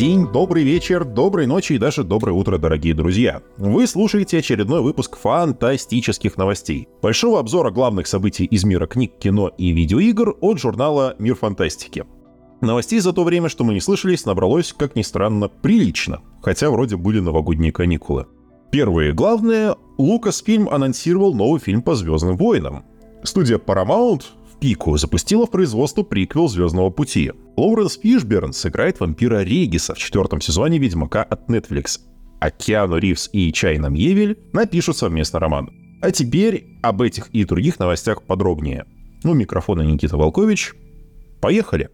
день, добрый вечер, доброй ночи и даже доброе утро, дорогие друзья. Вы слушаете очередной выпуск фантастических новостей. Большого обзора главных событий из мира книг, кино и видеоигр от журнала «Мир фантастики». Новостей за то время, что мы не слышались, набралось, как ни странно, прилично, хотя вроде были новогодние каникулы. Первое главное, Лукасфильм анонсировал новый фильм по «Звездным войнам». Студия Paramount пику запустила в производство приквел «Звездного пути». Лоуренс Фишберн сыграет вампира Региса в четвертом сезоне «Ведьмака» от Netflix, а Киану Ривз и Чайна Мьевель напишут совместно роман. А теперь об этих и других новостях подробнее. Ну, микрофона Никита Волкович. Поехали!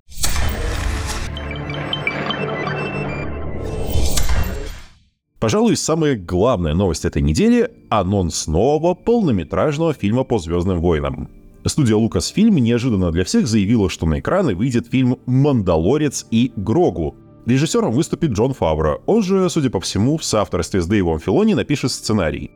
Пожалуй, самая главная новость этой недели — анонс нового полнометражного фильма по «Звездным войнам». Студия Lucasfilm неожиданно для всех заявила, что на экраны выйдет фильм «Мандалорец и Грогу». Режиссером выступит Джон Фавро. Он же, судя по всему, в соавторстве с Дэйвом Филони напишет сценарий.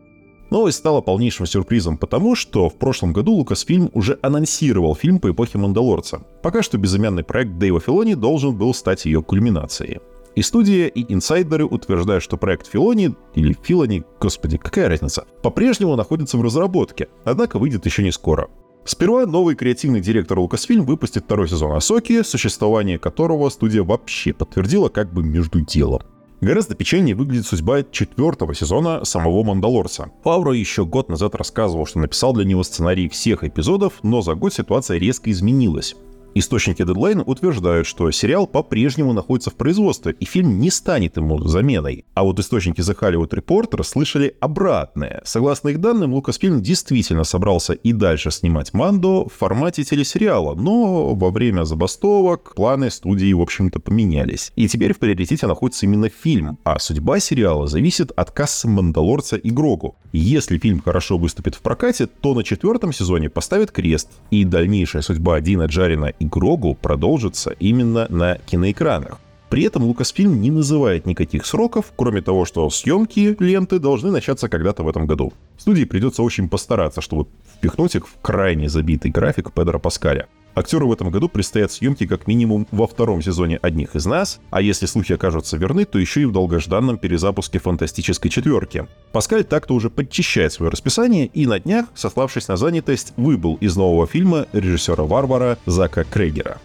Новость стала полнейшим сюрпризом потому, что в прошлом году Лукасфильм уже анонсировал фильм по эпохе Мандалорца. Пока что безымянный проект Дэйва Филони должен был стать ее кульминацией. И студия, и инсайдеры утверждают, что проект Филони, или Филони, господи, какая разница, по-прежнему находится в разработке, однако выйдет еще не скоро. Сперва новый креативный директор Lucasfilm выпустит второй сезон Асоки, существование которого студия вообще подтвердила как бы между делом. Гораздо печальнее выглядит судьба четвертого сезона самого Мандалорца. Фавро еще год назад рассказывал, что написал для него сценарий всех эпизодов, но за год ситуация резко изменилась. Источники Deadline утверждают, что сериал по-прежнему находится в производстве, и фильм не станет ему заменой. А вот источники The Hollywood Reporter слышали обратное. Согласно их данным, Lucasfilm действительно собрался и дальше снимать Мандо в формате телесериала, но во время забастовок планы студии, в общем-то, поменялись. И теперь в приоритете находится именно фильм, а судьба сериала зависит от кассы Мандалорца и Грогу. Если фильм хорошо выступит в прокате, то на четвертом сезоне поставят крест, и дальнейшая судьба Дина Джарина и Грогу продолжится именно на киноэкранах. При этом Лукасфильм не называет никаких сроков, кроме того, что съемки ленты должны начаться когда-то в этом году. Студии придется очень постараться, чтобы впихнуть их в крайне забитый график Педро Паскаля. Актеру в этом году предстоят съемки как минимум во втором сезоне «Одних из нас», а если слухи окажутся верны, то еще и в долгожданном перезапуске «Фантастической четверки». Паскаль так-то уже подчищает свое расписание и на днях, сославшись на занятость, выбыл из нового фильма режиссера Варвара Зака Крейгера.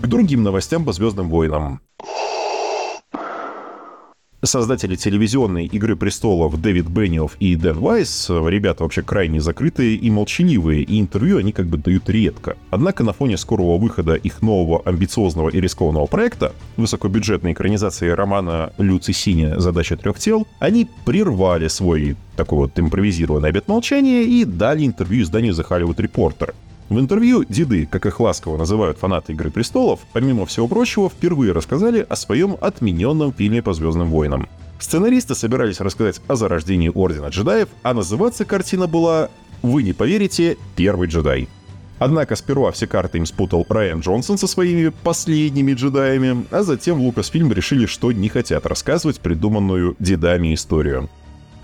К другим новостям по «Звездным войнам». Создатели телевизионной «Игры престолов» Дэвид Бенниофф и Дэн Вайс, ребята вообще крайне закрытые и молчаливые, и интервью они как бы дают редко. Однако на фоне скорого выхода их нового амбициозного и рискованного проекта, высокобюджетной экранизации романа Люци Синя «Задача трех тел», они прервали свой такой вот импровизированный обет молчания и дали интервью изданию The Hollywood Reporter. В интервью деды, как их ласково называют фанаты «Игры престолов», помимо всего прочего, впервые рассказали о своем отмененном фильме по «Звездным войнам». Сценаристы собирались рассказать о зарождении Ордена джедаев, а называться картина была, вы не поверите, «Первый джедай». Однако сперва все карты им спутал Райан Джонсон со своими последними джедаями, а затем в Лукасфильм решили, что не хотят рассказывать придуманную дедами историю.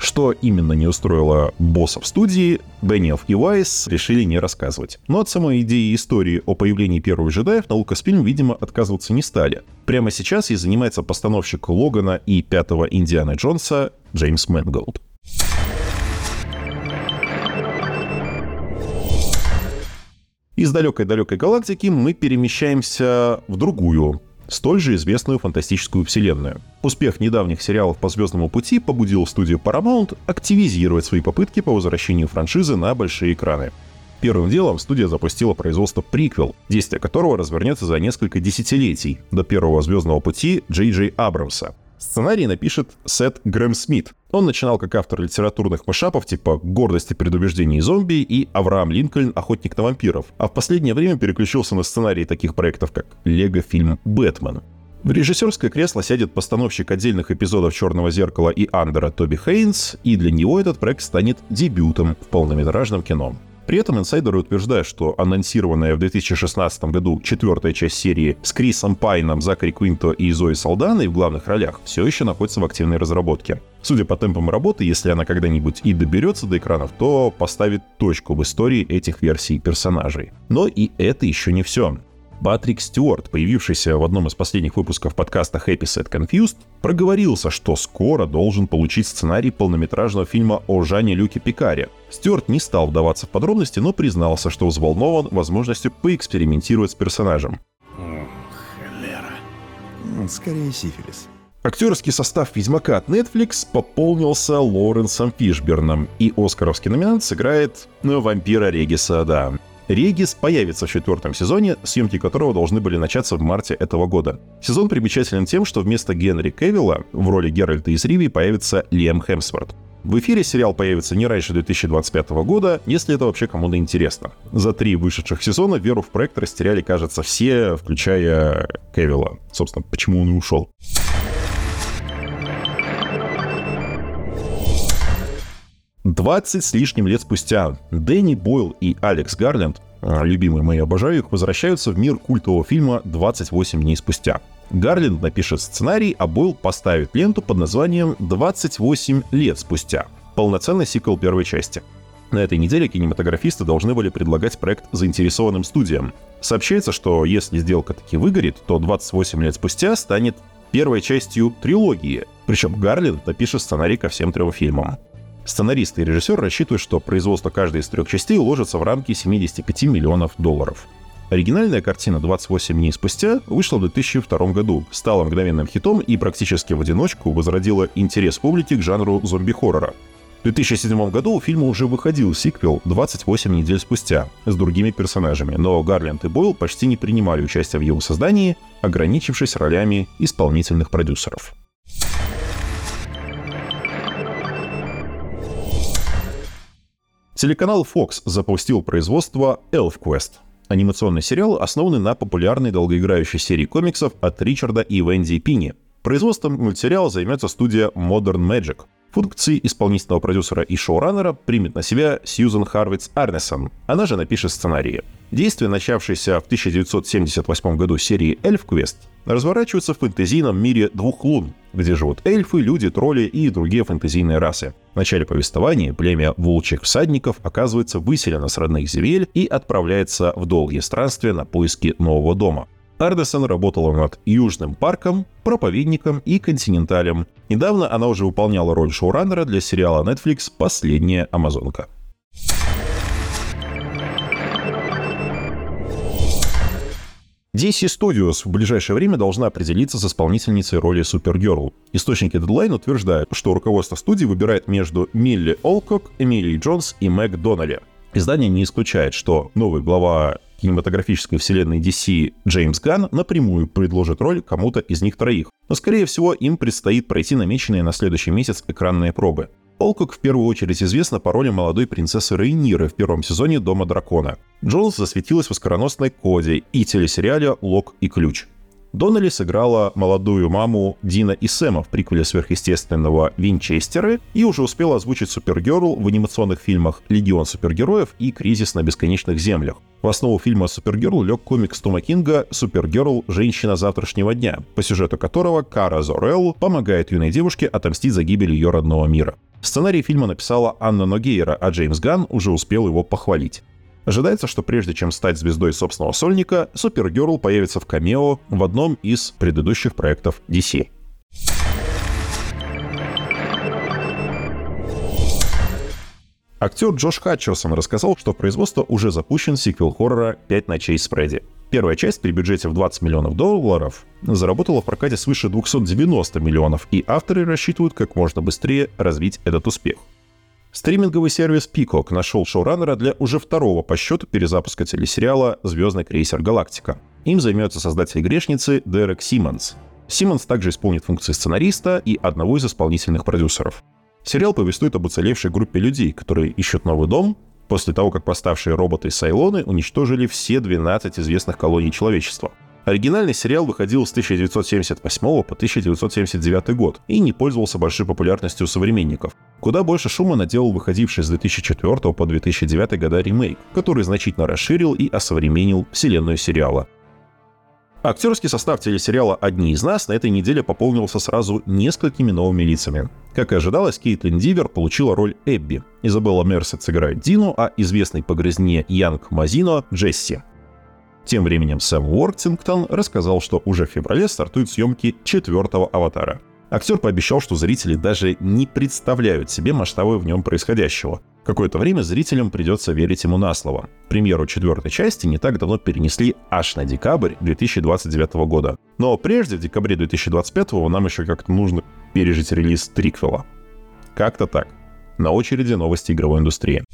Что именно не устроило боссов студии, Бениофф и Уайсс решили не рассказывать. Но от самой идеи истории о появлении первых джедаев на Лукасфильм, видимо, отказываться не стали. Прямо сейчас ей занимается постановщик Логана и пятого Индиана Джонса Джеймс Мэнголд. Из далекой-далекой галактики мы перемещаемся в другую, столь же известную фантастическую вселенную. Успех недавних сериалов по «Звездному пути» побудил студию Paramount активизировать свои попытки по возвращению франшизы на большие экраны. Первым делом студия запустила производство приквел, действие которого развернется за несколько десятилетий до первого «Звездного пути» Джей Джей Абрамса. Сценарий напишет Сет Грэм Смит. Он начинал как автор литературных мышапов типа «Гордость и предубеждение зомби» и «Авраам Линкольн. Охотник на вампиров», а в последнее время переключился на сценарии таких проектов, как «Лего-фильм Бэтмен». В режиссерское кресло сядет постановщик отдельных эпизодов «Черного зеркала» и «Андера» Тоби Хейнс, и для него этот проект станет дебютом в полнометражном кино. При этом инсайдеры утверждают, что анонсированная в 2016 году четвертая часть серии с Крисом Пайном, Закари Квинто и Зои Салданой в главных ролях все еще находится в активной разработке. Судя по темпам работы, если она когда-нибудь и доберется до экранов, то поставит точку в истории этих версий персонажей. Но и это еще не все. Патрик Стюарт, появившийся в одном из последних выпусков подкаста Happy Set Confused, проговорился, что скоро должен получить сценарий полнометражного фильма о Жане Люке Пикаре. Стюарт не стал вдаваться в подробности, но признался, что взволнован возможностью поэкспериментировать с персонажем. Холера. Скорее сифилис. Актерский состав «Ведьмака» от Netflix пополнился Лоренсом Фишберном, и оскаровский номинант сыграет ну, вампира Региса, да. Регис появится в четвертом сезоне, съемки которого должны были начаться в марте этого года. Сезон примечателен тем, что вместо Генри Кевилла в роли Геральта из Риви появится Лиам Хемсворт. В эфире сериал появится не раньше 2025 года, если это вообще кому-то интересно. За три вышедших сезона веру в проект растеряли, кажется, все, включая Кевилла. Собственно, почему он и ушел. 20 с лишним лет спустя Дэнни Бойл и Алекс Гарленд, а, любимые мои, обожаю их, возвращаются в мир культового фильма «28 дней спустя». Гарленд напишет сценарий, а Бойл поставит ленту под названием «28 лет спустя». Полноценный сиквел первой части. На этой неделе кинематографисты должны были предлагать проект заинтересованным студиям. Сообщается, что если сделка таки выгорит, то 28 лет спустя станет первой частью трилогии. Причем Гарленд напишет сценарий ко всем трем фильмам. Сценарист и режиссер рассчитывают, что производство каждой из трех частей уложится в рамки 75 миллионов долларов. Оригинальная картина «28 дней спустя» вышла в 2002 году, стала мгновенным хитом и практически в одиночку возродила интерес публики к жанру зомби-хоррора. В 2007 году у фильма уже выходил сиквел «28 недель спустя» с другими персонажами, но Гарленд и Бойл почти не принимали участие в его создании, ограничившись ролями исполнительных продюсеров. Телеканал Fox запустил производство ElfQuest — анимационный сериал, основанный на популярной долгоиграющей серии комиксов от Ричарда и Венди Пини. Производством мультсериала займется студия Modern Magic. Функции исполнительного продюсера и шоураннера примет на себя Сьюзен Харвиц Арнесон. Она же напишет сценарии. Действие, начавшееся в 1978 году серии ElfQuest, разворачивается в фэнтезийном мире двух лун, где живут эльфы, люди, тролли и другие фэнтезийные расы. В начале повествования племя волчьих всадников оказывается выселено с родных земель и отправляется в долгие странствия на поиски нового дома. Ардесон работала над Южным парком, Проповедником и Континенталем. Недавно она уже выполняла роль шоураннера для сериала Netflix «Последняя Амазонка». DC Studios в ближайшее время должна определиться с исполнительницей роли Супергерл. Источники Deadline утверждают, что руководство студии выбирает между Милли Олкок, Эмилией Джонс и Мэг Доннелли. Издание не исключает, что новый глава кинематографической вселенной DC Джеймс Ганн напрямую предложит роль кому-то из них троих. Но, скорее всего, им предстоит пройти намеченные на следующий месяц экранные пробы. Олкок в первую очередь известна по роли молодой принцессы Рейниры в первом сезоне «Дома дракона». Джонс засветилась в оскароносной «Коде» и телесериале «Лок и ключ». Доннелли сыграла молодую маму Дина и Сэма в приквеле сверхъестественного «Винчестеры» и уже успела озвучить Супергерл в анимационных фильмах «Легион супергероев» и «Кризис на бесконечных землях». В основу фильма «Супергерл» лег комикс Тома Кинга «Супергерл. Женщина завтрашнего дня», по сюжету которого Кара Зорелл помогает юной девушке отомстить за гибель ее родного мира. Сценарий фильма написала Анна Ногейра, а Джеймс Ганн уже успел его похвалить. Ожидается, что прежде чем стать звездой собственного сольника, Супергерл появится в камео в одном из предыдущих проектов DC. Актер Джош Хатчерсон рассказал, что производство уже запущен сиквел хоррора «Пять ночей с Фредди». Первая часть при бюджете в 20 миллионов долларов заработала в прокате свыше 290 миллионов, и авторы рассчитывают как можно быстрее развить этот успех. Стриминговый сервис Peacock нашел шоураннера для уже второго по счету перезапуска телесериала «Звездный крейсер Галактика». Им займется создатель «Грешницы» Дерек Симмонс. Симмонс также исполнит функции сценариста и одного из исполнительных продюсеров. Сериал повествует об уцелевшей группе людей, которые ищут новый дом, после того, как восставшие роботы Сайлоны уничтожили все 12 известных колоний человечества. Оригинальный сериал выходил с 1978 по 1979 год и не пользовался большой популярностью у современников. Куда больше шума наделал выходивший с 2004 по 2009 года ремейк, который значительно расширил и осовременил вселенную сериала. Актерский состав телесериала «Одни из нас» на этой неделе пополнился сразу несколькими новыми лицами. Как и ожидалось, Кейтлин Дивер получила роль Эбби. Изабелла Мерсет сыграет Дину, а известный по грязне Янг Мазино — Джесси. Тем временем Сэм Уортингтон рассказал, что уже в феврале стартуют съемки четвертого «Аватара». Актер пообещал, что зрители даже не представляют себе масштабы в нем происходящего. Какое-то время зрителям придется верить ему на слово. Премьеру четвертой части не так давно перенесли аж на декабрь 2029 года. Но прежде, в декабре 2025 нам еще как-то нужно пережить релиз триквела. Как-то так. На очереди новости игровой индустрии.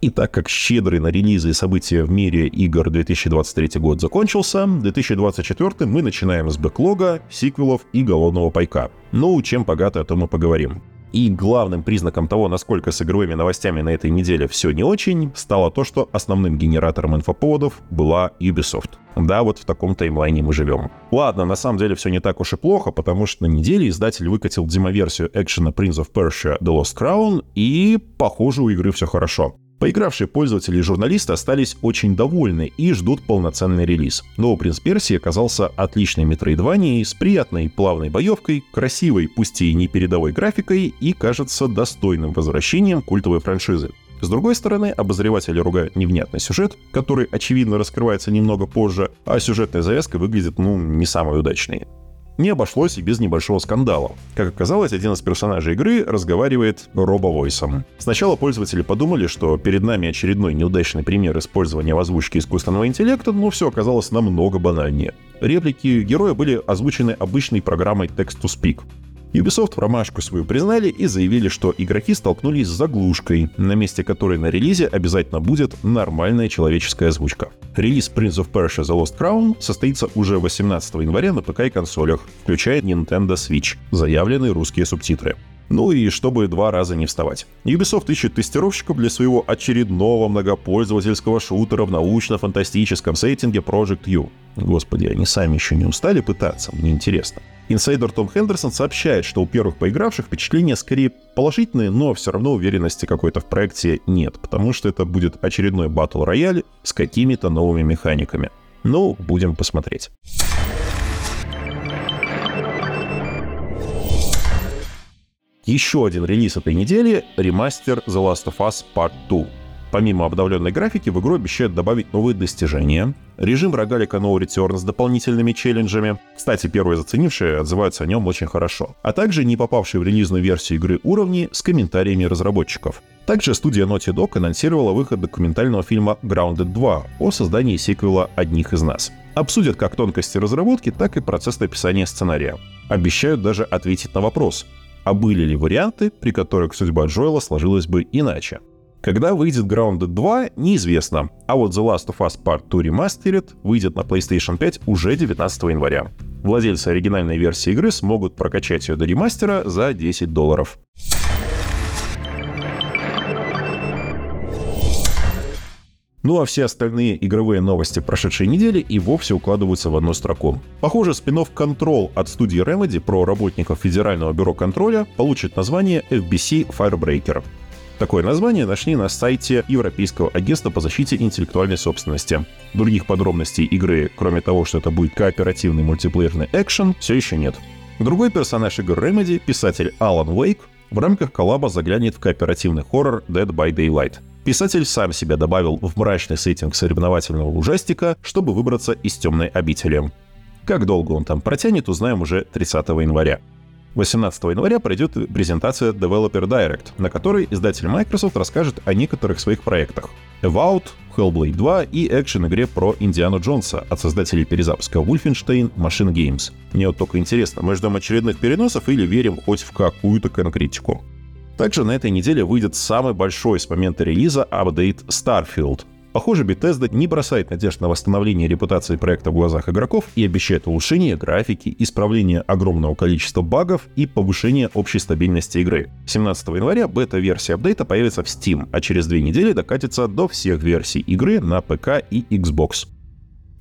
И так как щедрый на релизы и события в мире игр 2023 год закончился, 2024 мы начинаем с бэклога, сиквелов и голодного пайка. Ну, чем богато, о том мы поговорим. И главным признаком того, насколько с игровыми новостями на этой неделе все не очень, стало то, что основным генератором инфоповодов была Ubisoft. Да, вот в таком таймлайне мы живем. Ладно, на самом деле все не так уж и плохо, потому что на неделе издатель выкатил демоверсию экшена Prince of Persia The Lost Crown, и, похоже, у игры все хорошо. Поигравшие пользователи и журналисты остались очень довольны и ждут полноценный релиз. Но «Принц Персии» оказался отличной метроидванией с приятной плавной боевкой, красивой, пусть и не передовой графикой и, кажется, достойным возвращением культовой франшизы. С другой стороны, обозреватели ругают невнятный сюжет, который, очевидно, раскрывается немного позже, а сюжетная завязка выглядит, ну, не самой удачной не обошлось и без небольшого скандала. Как оказалось, один из персонажей игры разговаривает робовойсом. Сначала пользователи подумали, что перед нами очередной неудачный пример использования в озвучке искусственного интеллекта, но все оказалось намного банальнее. Реплики героя были озвучены обычной программой Text-to-Speak. Ubisoft промашку свою признали и заявили, что игроки столкнулись с заглушкой, на месте которой на релизе обязательно будет нормальная человеческая озвучка. Релиз Prince of Persia The Lost Crown состоится уже 18 января на ПК и консолях, включая Nintendo Switch, заявленные русские субтитры. Ну и чтобы два раза не вставать. Ubisoft ищет тестировщиков для своего очередного многопользовательского шутера в научно-фантастическом сеттинге Project U. Господи, они сами еще не устали пытаться, мне интересно. Инсайдер Том Хендерсон сообщает, что у первых поигравших впечатления скорее положительные, но все равно уверенности какой-то в проекте нет, потому что это будет очередной батл рояль с какими-то новыми механиками. Ну, будем посмотреть. Еще один релиз этой недели — ремастер The Last of Us Part 2. Помимо обновленной графики, в игру обещают добавить новые достижения, режим рогалика No Return с дополнительными челленджами. Кстати, первые заценившие отзываются о нем очень хорошо. А также не попавшие в релизную версию игры уровни с комментариями разработчиков. Также студия Naughty Dog анонсировала выход документального фильма Grounded 2 о создании сиквела «Одних из нас». Обсудят как тонкости разработки, так и процесс написания сценария. Обещают даже ответить на вопрос, а были ли варианты, при которых судьба Джоэла сложилась бы иначе. Когда выйдет Grounded 2, неизвестно, а вот The Last of Us Part 2 Remastered выйдет на PlayStation 5 уже 19 января. Владельцы оригинальной версии игры смогут прокачать ее до ремастера за 10 долларов. Ну а все остальные игровые новости прошедшей недели и вовсе укладываются в одну строку. Похоже, спин Control от студии Remedy про работников Федерального бюро контроля получит название FBC Firebreaker. Такое название нашли на сайте Европейского агентства по защите интеллектуальной собственности. Других подробностей игры, кроме того, что это будет кооперативный мультиплеерный экшен, все еще нет. Другой персонаж игр Remedy, писатель Алан Уэйк, в рамках коллаба заглянет в кооперативный хоррор Dead by Daylight. Писатель сам себя добавил в мрачный сеттинг соревновательного ужастика, чтобы выбраться из темной обители. Как долго он там протянет, узнаем уже 30 января. 18 января пройдет презентация Developer Direct, на которой издатель Microsoft расскажет о некоторых своих проектах. Evout, Hellblade 2 и экшен-игре про Индиану Джонса от создателей перезапуска Wolfenstein Machine Games. Мне вот только интересно, мы ждем очередных переносов или верим хоть в какую-то конкретику? Также на этой неделе выйдет самый большой с момента релиза апдейт Starfield, Похоже, Bethesda не бросает надежд на восстановление репутации проекта в глазах игроков и обещает улучшение графики, исправление огромного количества багов и повышение общей стабильности игры. 17 января бета-версия апдейта появится в Steam, а через две недели докатится до всех версий игры на ПК и Xbox.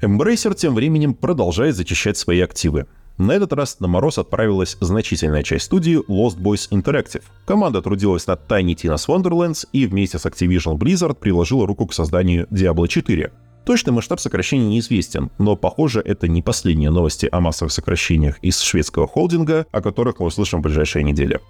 Embracer тем временем продолжает зачищать свои активы. На этот раз на мороз отправилась значительная часть студии Lost Boys Interactive. Команда трудилась над Tiny Tina's Wonderlands и вместе с Activision Blizzard приложила руку к созданию Diablo 4. Точный масштаб сокращений неизвестен, но, похоже, это не последние новости о массовых сокращениях из шведского холдинга, о которых мы услышим в ближайшие недели.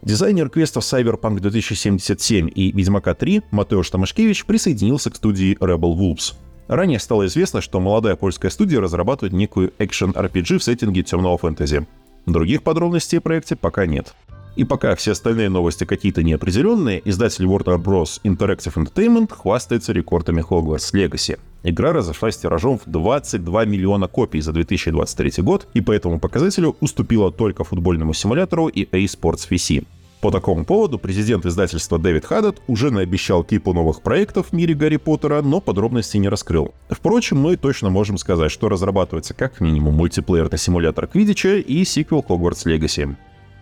Дизайнер квестов Cyberpunk 2077 и Ведьмака 3 Матеуш Тамашкевич присоединился к студии Rebel Wolves. Ранее стало известно, что молодая польская студия разрабатывает некую экшен-RPG в сеттинге темного фэнтези. Других подробностей о проекте пока нет. И пока все остальные новости какие-то неопределенные, издатель Warner Bros. Interactive Entertainment хвастается рекордами Hogwarts Legacy. Игра разошлась тиражом в 22 миллиона копий за 2023 год, и по этому показателю уступила только футбольному симулятору и EA Sports VC. По такому поводу президент издательства Дэвид Хаддет уже наобещал кипу новых проектов в мире Гарри Поттера, но подробностей не раскрыл. Впрочем, мы точно можем сказать, что разрабатывается как минимум мультиплеерный симулятор Квидича и сиквел Hogwarts Legacy.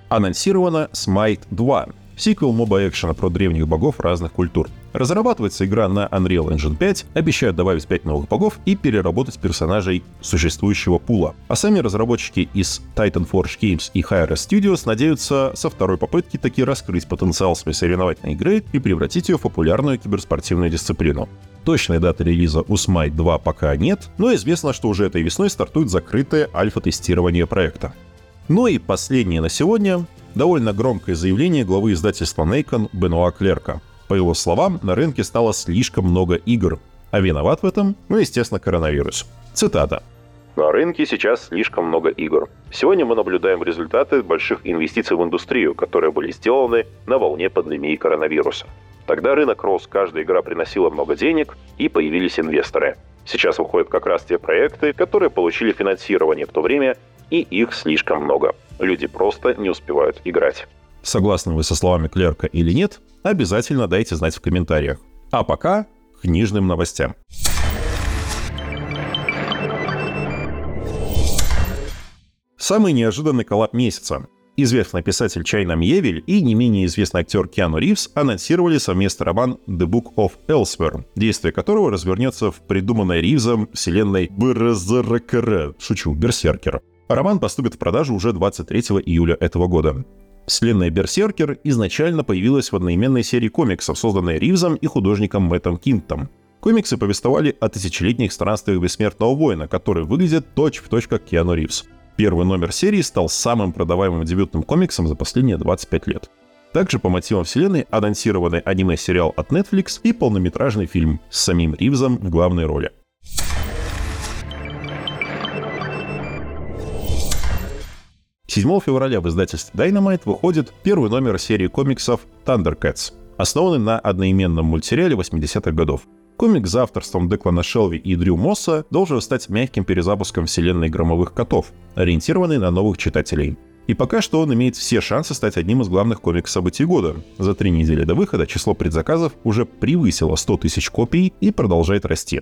Анонсировано Smite 2, сиквел моба-экшена про древних богов разных культур. Разрабатывается игра на Unreal Engine 5, обещают добавить 5 новых богов и переработать персонажей существующего пула. А сами разработчики из Titan Forge Games и Hi-Rez Studios надеются со второй попытки таки раскрыть потенциал своей соревновательной игры и превратить ее в популярную киберспортивную дисциплину. Точной даты релиза у Smite 2 пока нет, но известно, что уже этой весной стартует закрытое альфа-тестирование проекта. Ну и последнее на сегодня — довольно громкое заявление главы издательства Nacon Бенуа Клерка. По его словам, на рынке стало слишком много игр, а виноват в этом, ну, естественно, коронавирус. Цитата. На рынке сейчас слишком много игр. Сегодня мы наблюдаем результаты больших инвестиций в индустрию, которые были сделаны на волне пандемии коронавируса. Тогда рынок рос, каждая игра приносила много денег, и появились инвесторы. Сейчас выходят как раз те проекты, которые получили финансирование в то время, и их слишком много. Люди просто не успевают играть. Согласны вы со словами клерка или нет, обязательно дайте знать в комментариях. А пока книжным новостям. Самый неожиданный коллаб месяца. Известный писатель Чайна Мьевель и не менее известный актер Киану Ривз анонсировали совместный роман The Book of Elsewhere, действие которого развернется в придуманной Ривзом вселенной БРЗРКР, шучу, Берсеркер. Роман поступит в продажу уже 23 июля этого года. Вселенная Берсеркер изначально появилась в одноименной серии комиксов, созданной Ривзом и художником Мэттом Кинтом. Комиксы повествовали о тысячелетних странствиях бессмертного воина, который выглядит точь-в-точь как Киану Ривз. Первый номер серии стал самым продаваемым дебютным комиксом за последние 25 лет. Также по мотивам вселенной анонсированный аниме-сериал от Netflix и полнометражный фильм с самим Ривзом в главной роли. 7 февраля в издательстве Dynamite выходит первый номер серии комиксов Thundercats, основанный на одноименном мультсериале 80-х годов. Комик за авторством Деклана Шелви и Дрю Мосса должен стать мягким перезапуском вселенной громовых котов, ориентированный на новых читателей. И пока что он имеет все шансы стать одним из главных комикс-событий года. За три недели до выхода число предзаказов уже превысило 100 тысяч копий и продолжает расти.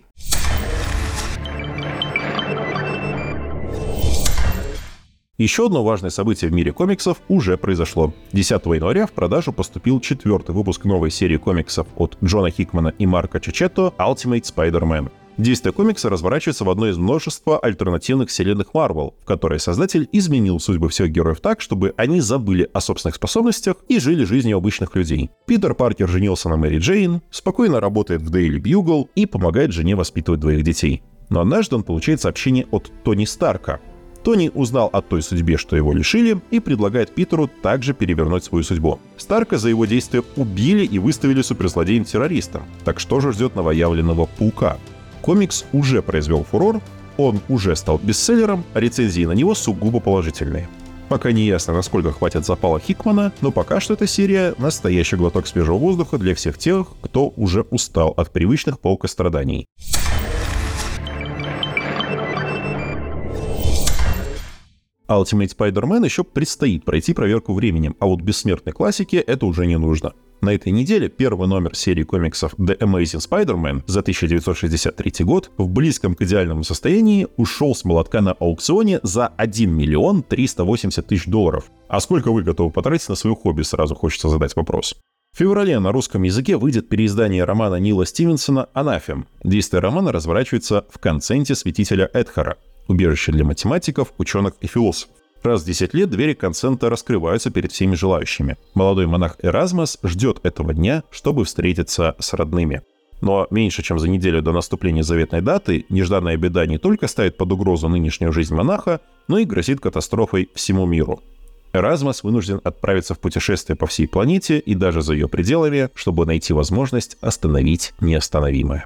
Еще одно важное событие в мире комиксов уже произошло. 10 января в продажу поступил четвертый выпуск новой серии комиксов от Джона Хикмана и Марка Чичетто Ultimate Spider-Man. Действие комикса разворачивается в одной из множества альтернативных вселенных Марвел, в которой создатель изменил судьбы всех героев так, чтобы они забыли о собственных способностях и жили жизнью обычных людей. Питер Паркер женился на Мэри Джейн, спокойно работает в Daily Bugle и помогает жене воспитывать двоих детей. Но однажды он получает сообщение от Тони Старка, Тони узнал о той судьбе, что его лишили, и предлагает Питеру также перевернуть свою судьбу. Старка за его действия убили и выставили суперзлодеем-террористом. Так что же ждет новоявленного Паука? Комикс уже произвел фурор, он уже стал бестселлером, а рецензии на него сугубо положительные. Пока не ясно, насколько хватит запала Хикмана, но пока что эта серия — настоящий глоток свежего воздуха для всех тех, кто уже устал от привычных паукостраданий. страданий. Ultimate Spider-Man еще предстоит пройти проверку временем, а вот бессмертной классике это уже не нужно. На этой неделе первый номер серии комиксов The Amazing Spider-Man за 1963 год в близком к идеальному состоянии ушел с молотка на аукционе за 1 миллион 380 тысяч долларов. А сколько вы готовы потратить на свое хобби, сразу хочется задать вопрос. В феврале на русском языке выйдет переиздание романа Нила Стивенсона «Анафем». Действие романа разворачивается в конценте святителя Эдхара, убежище для математиков, ученых и философов. Раз в 10 лет двери концента раскрываются перед всеми желающими. Молодой монах Эразмос ждет этого дня, чтобы встретиться с родными. Но меньше чем за неделю до наступления заветной даты нежданная беда не только ставит под угрозу нынешнюю жизнь монаха, но и грозит катастрофой всему миру. Эразмос вынужден отправиться в путешествие по всей планете и даже за ее пределами, чтобы найти возможность остановить неостановимое.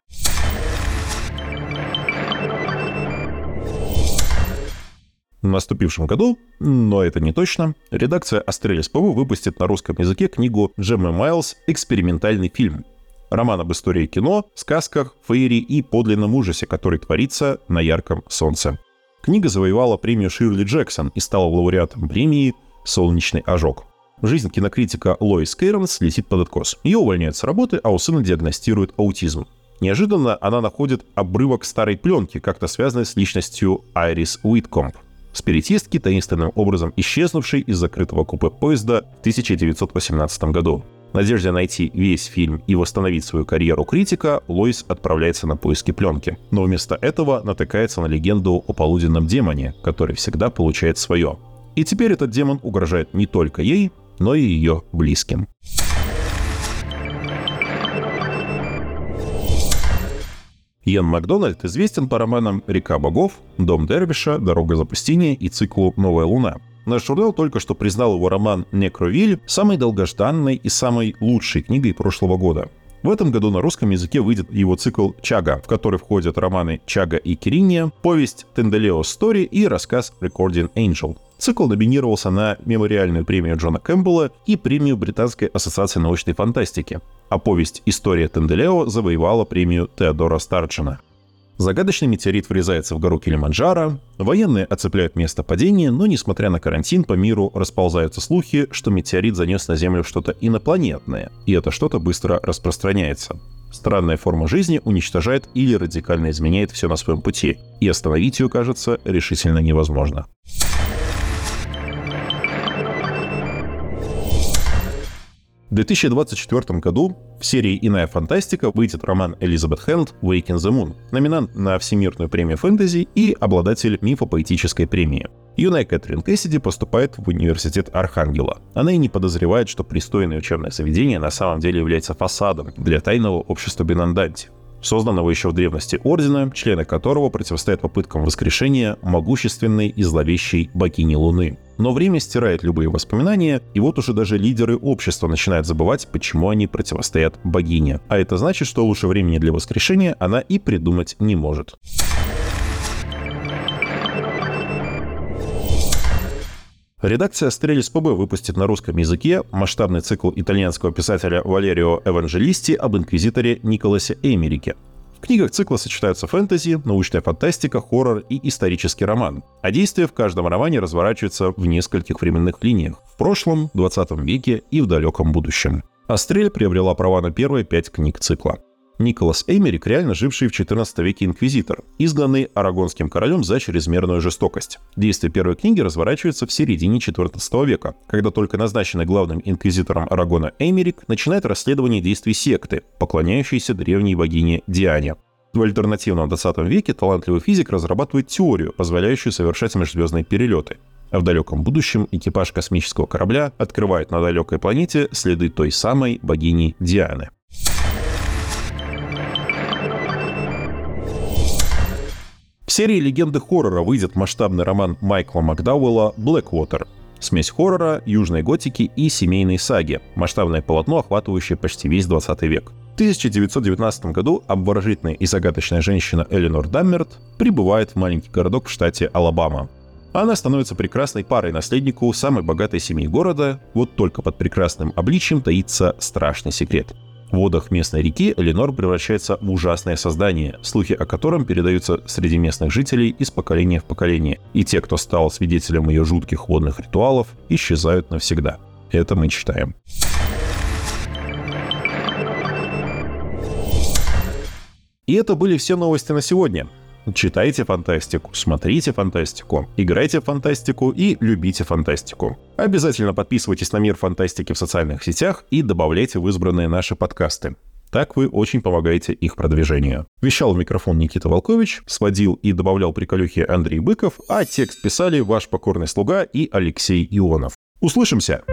В наступившем году, но это не точно, редакция Астрель-СПб выпустит на русском языке книгу Джеммы Файлс «Экспериментальный фильм». Роман об истории кино, сказках, фейри и подлинном ужасе, который творится на ярком солнце. Книга завоевала премию Ширли Джексон и стала лауреатом премии «Солнечный ожог». Жизнь кинокритика Лоис Кейронс летит под откос. Ее увольняют с работы, а у сына диагностируют аутизм. Неожиданно она находит обрывок старой пленки, как-то связанной с личностью Айрис Уиткомп – спиритистки, таинственным образом исчезнувшей из закрытого купе поезда в 1918 году. В надежде найти весь фильм и восстановить свою карьеру критика, Лоис отправляется на поиски пленки. Но вместо этого натыкается на легенду о полуденном демоне, который всегда получает свое. И теперь этот демон угрожает не только ей, но и ее близким. Иэн Макдональд известен по романам «Река богов», «Дом Дервиша», «Дорога запустения» и циклу «Новая луна». Наш журнал только что признал его роман «Некровиль» самой долгожданной и самой лучшей книгой прошлого года. В этом году на русском языке выйдет его цикл «Чага», в который входят романы «Чага и Кириния», повесть «Тенделео Стори» и рассказ «Recording Angel». Цикл номинировался на мемориальную премию Джона Кэмпбелла и премию Британской ассоциации научной фантастики, а повесть «История Тенделео» завоевала премию Теодора Старджина. Загадочный метеорит врезается в гору Килиманджаро, военные оцепляют место падения, но, несмотря на карантин, по миру расползаются слухи, что метеорит занес на Землю что-то инопланетное, и это что-то быстро распространяется. Странная форма жизни уничтожает или радикально изменяет все на своем пути, и остановить ее, кажется, решительно невозможно. В 2024 году в серии «Иная фантастика» выйдет роман Элизабет Хэнд «Wake the Moon», номинант на Всемирную премию фэнтези и обладатель мифопоэтической премии. Юная Кэтрин Кэссиди поступает в университет Архангела. Она и не подозревает, что пристойное учебное заведение на самом деле является фасадом для тайного общества Бенанданти созданного еще в древности ордена, члены которого противостоят попыткам воскрешения могущественной и зловещей богини Луны. Но время стирает любые воспоминания, и вот уже даже лидеры общества начинают забывать, почему они противостоят богине. А это значит, что лучше времени для воскрешения она и придумать не может. Редакция Астрелис ПБ выпустит на русском языке масштабный цикл итальянского писателя Валерио Эванжелисти об инквизиторе Николасе Эмерике. В книгах цикла сочетаются фэнтези, научная фантастика, хоррор и исторический роман. А действие в каждом романе разворачивается в нескольких временных линиях – в прошлом, 20 веке и в далеком будущем. Астрель приобрела права на первые пять книг цикла. Николас Эймерик, реально живший в XIV веке инквизитор, изгнанный арагонским королем за чрезмерную жестокость. Действие первой книги разворачивается в середине XIV века, когда только назначенный главным инквизитором Арагона Эймерик начинает расследование действий секты, поклоняющейся древней богине Диане. В альтернативном 20 веке талантливый физик разрабатывает теорию, позволяющую совершать межзвездные перелеты. А в далеком будущем экипаж космического корабля открывает на далекой планете следы той самой богини Дианы. В серии «Легенды хоррора» выйдет масштабный роман Майкла Макдауэлла «Блэквотер», смесь хоррора, южной готики и семейной саги, масштабное полотно, охватывающее почти весь 20 век. В 1919 году обворожительная и загадочная женщина Эленор Даммерт прибывает в маленький городок в штате Алабама. Она становится прекрасной парой наследнику самой богатой семьи города, вот только под прекрасным обличием таится страшный секрет – водах местной реки Эленор превращается в ужасное создание, слухи о котором передаются среди местных жителей из поколения в поколение, и те, кто стал свидетелем ее жутких водных ритуалов, исчезают навсегда. Это мы читаем. И это были все новости на сегодня. Читайте фантастику, смотрите фантастику, играйте в фантастику и любите фантастику. Обязательно подписывайтесь на Мир Фантастики в социальных сетях и добавляйте в избранные наши подкасты. Так вы очень помогаете их продвижению. Вещал в микрофон Никита Волкович, сводил и добавлял приколюхи Андрей Быков, а текст писали ваш покорный слуга и Алексей Ионов. Услышимся!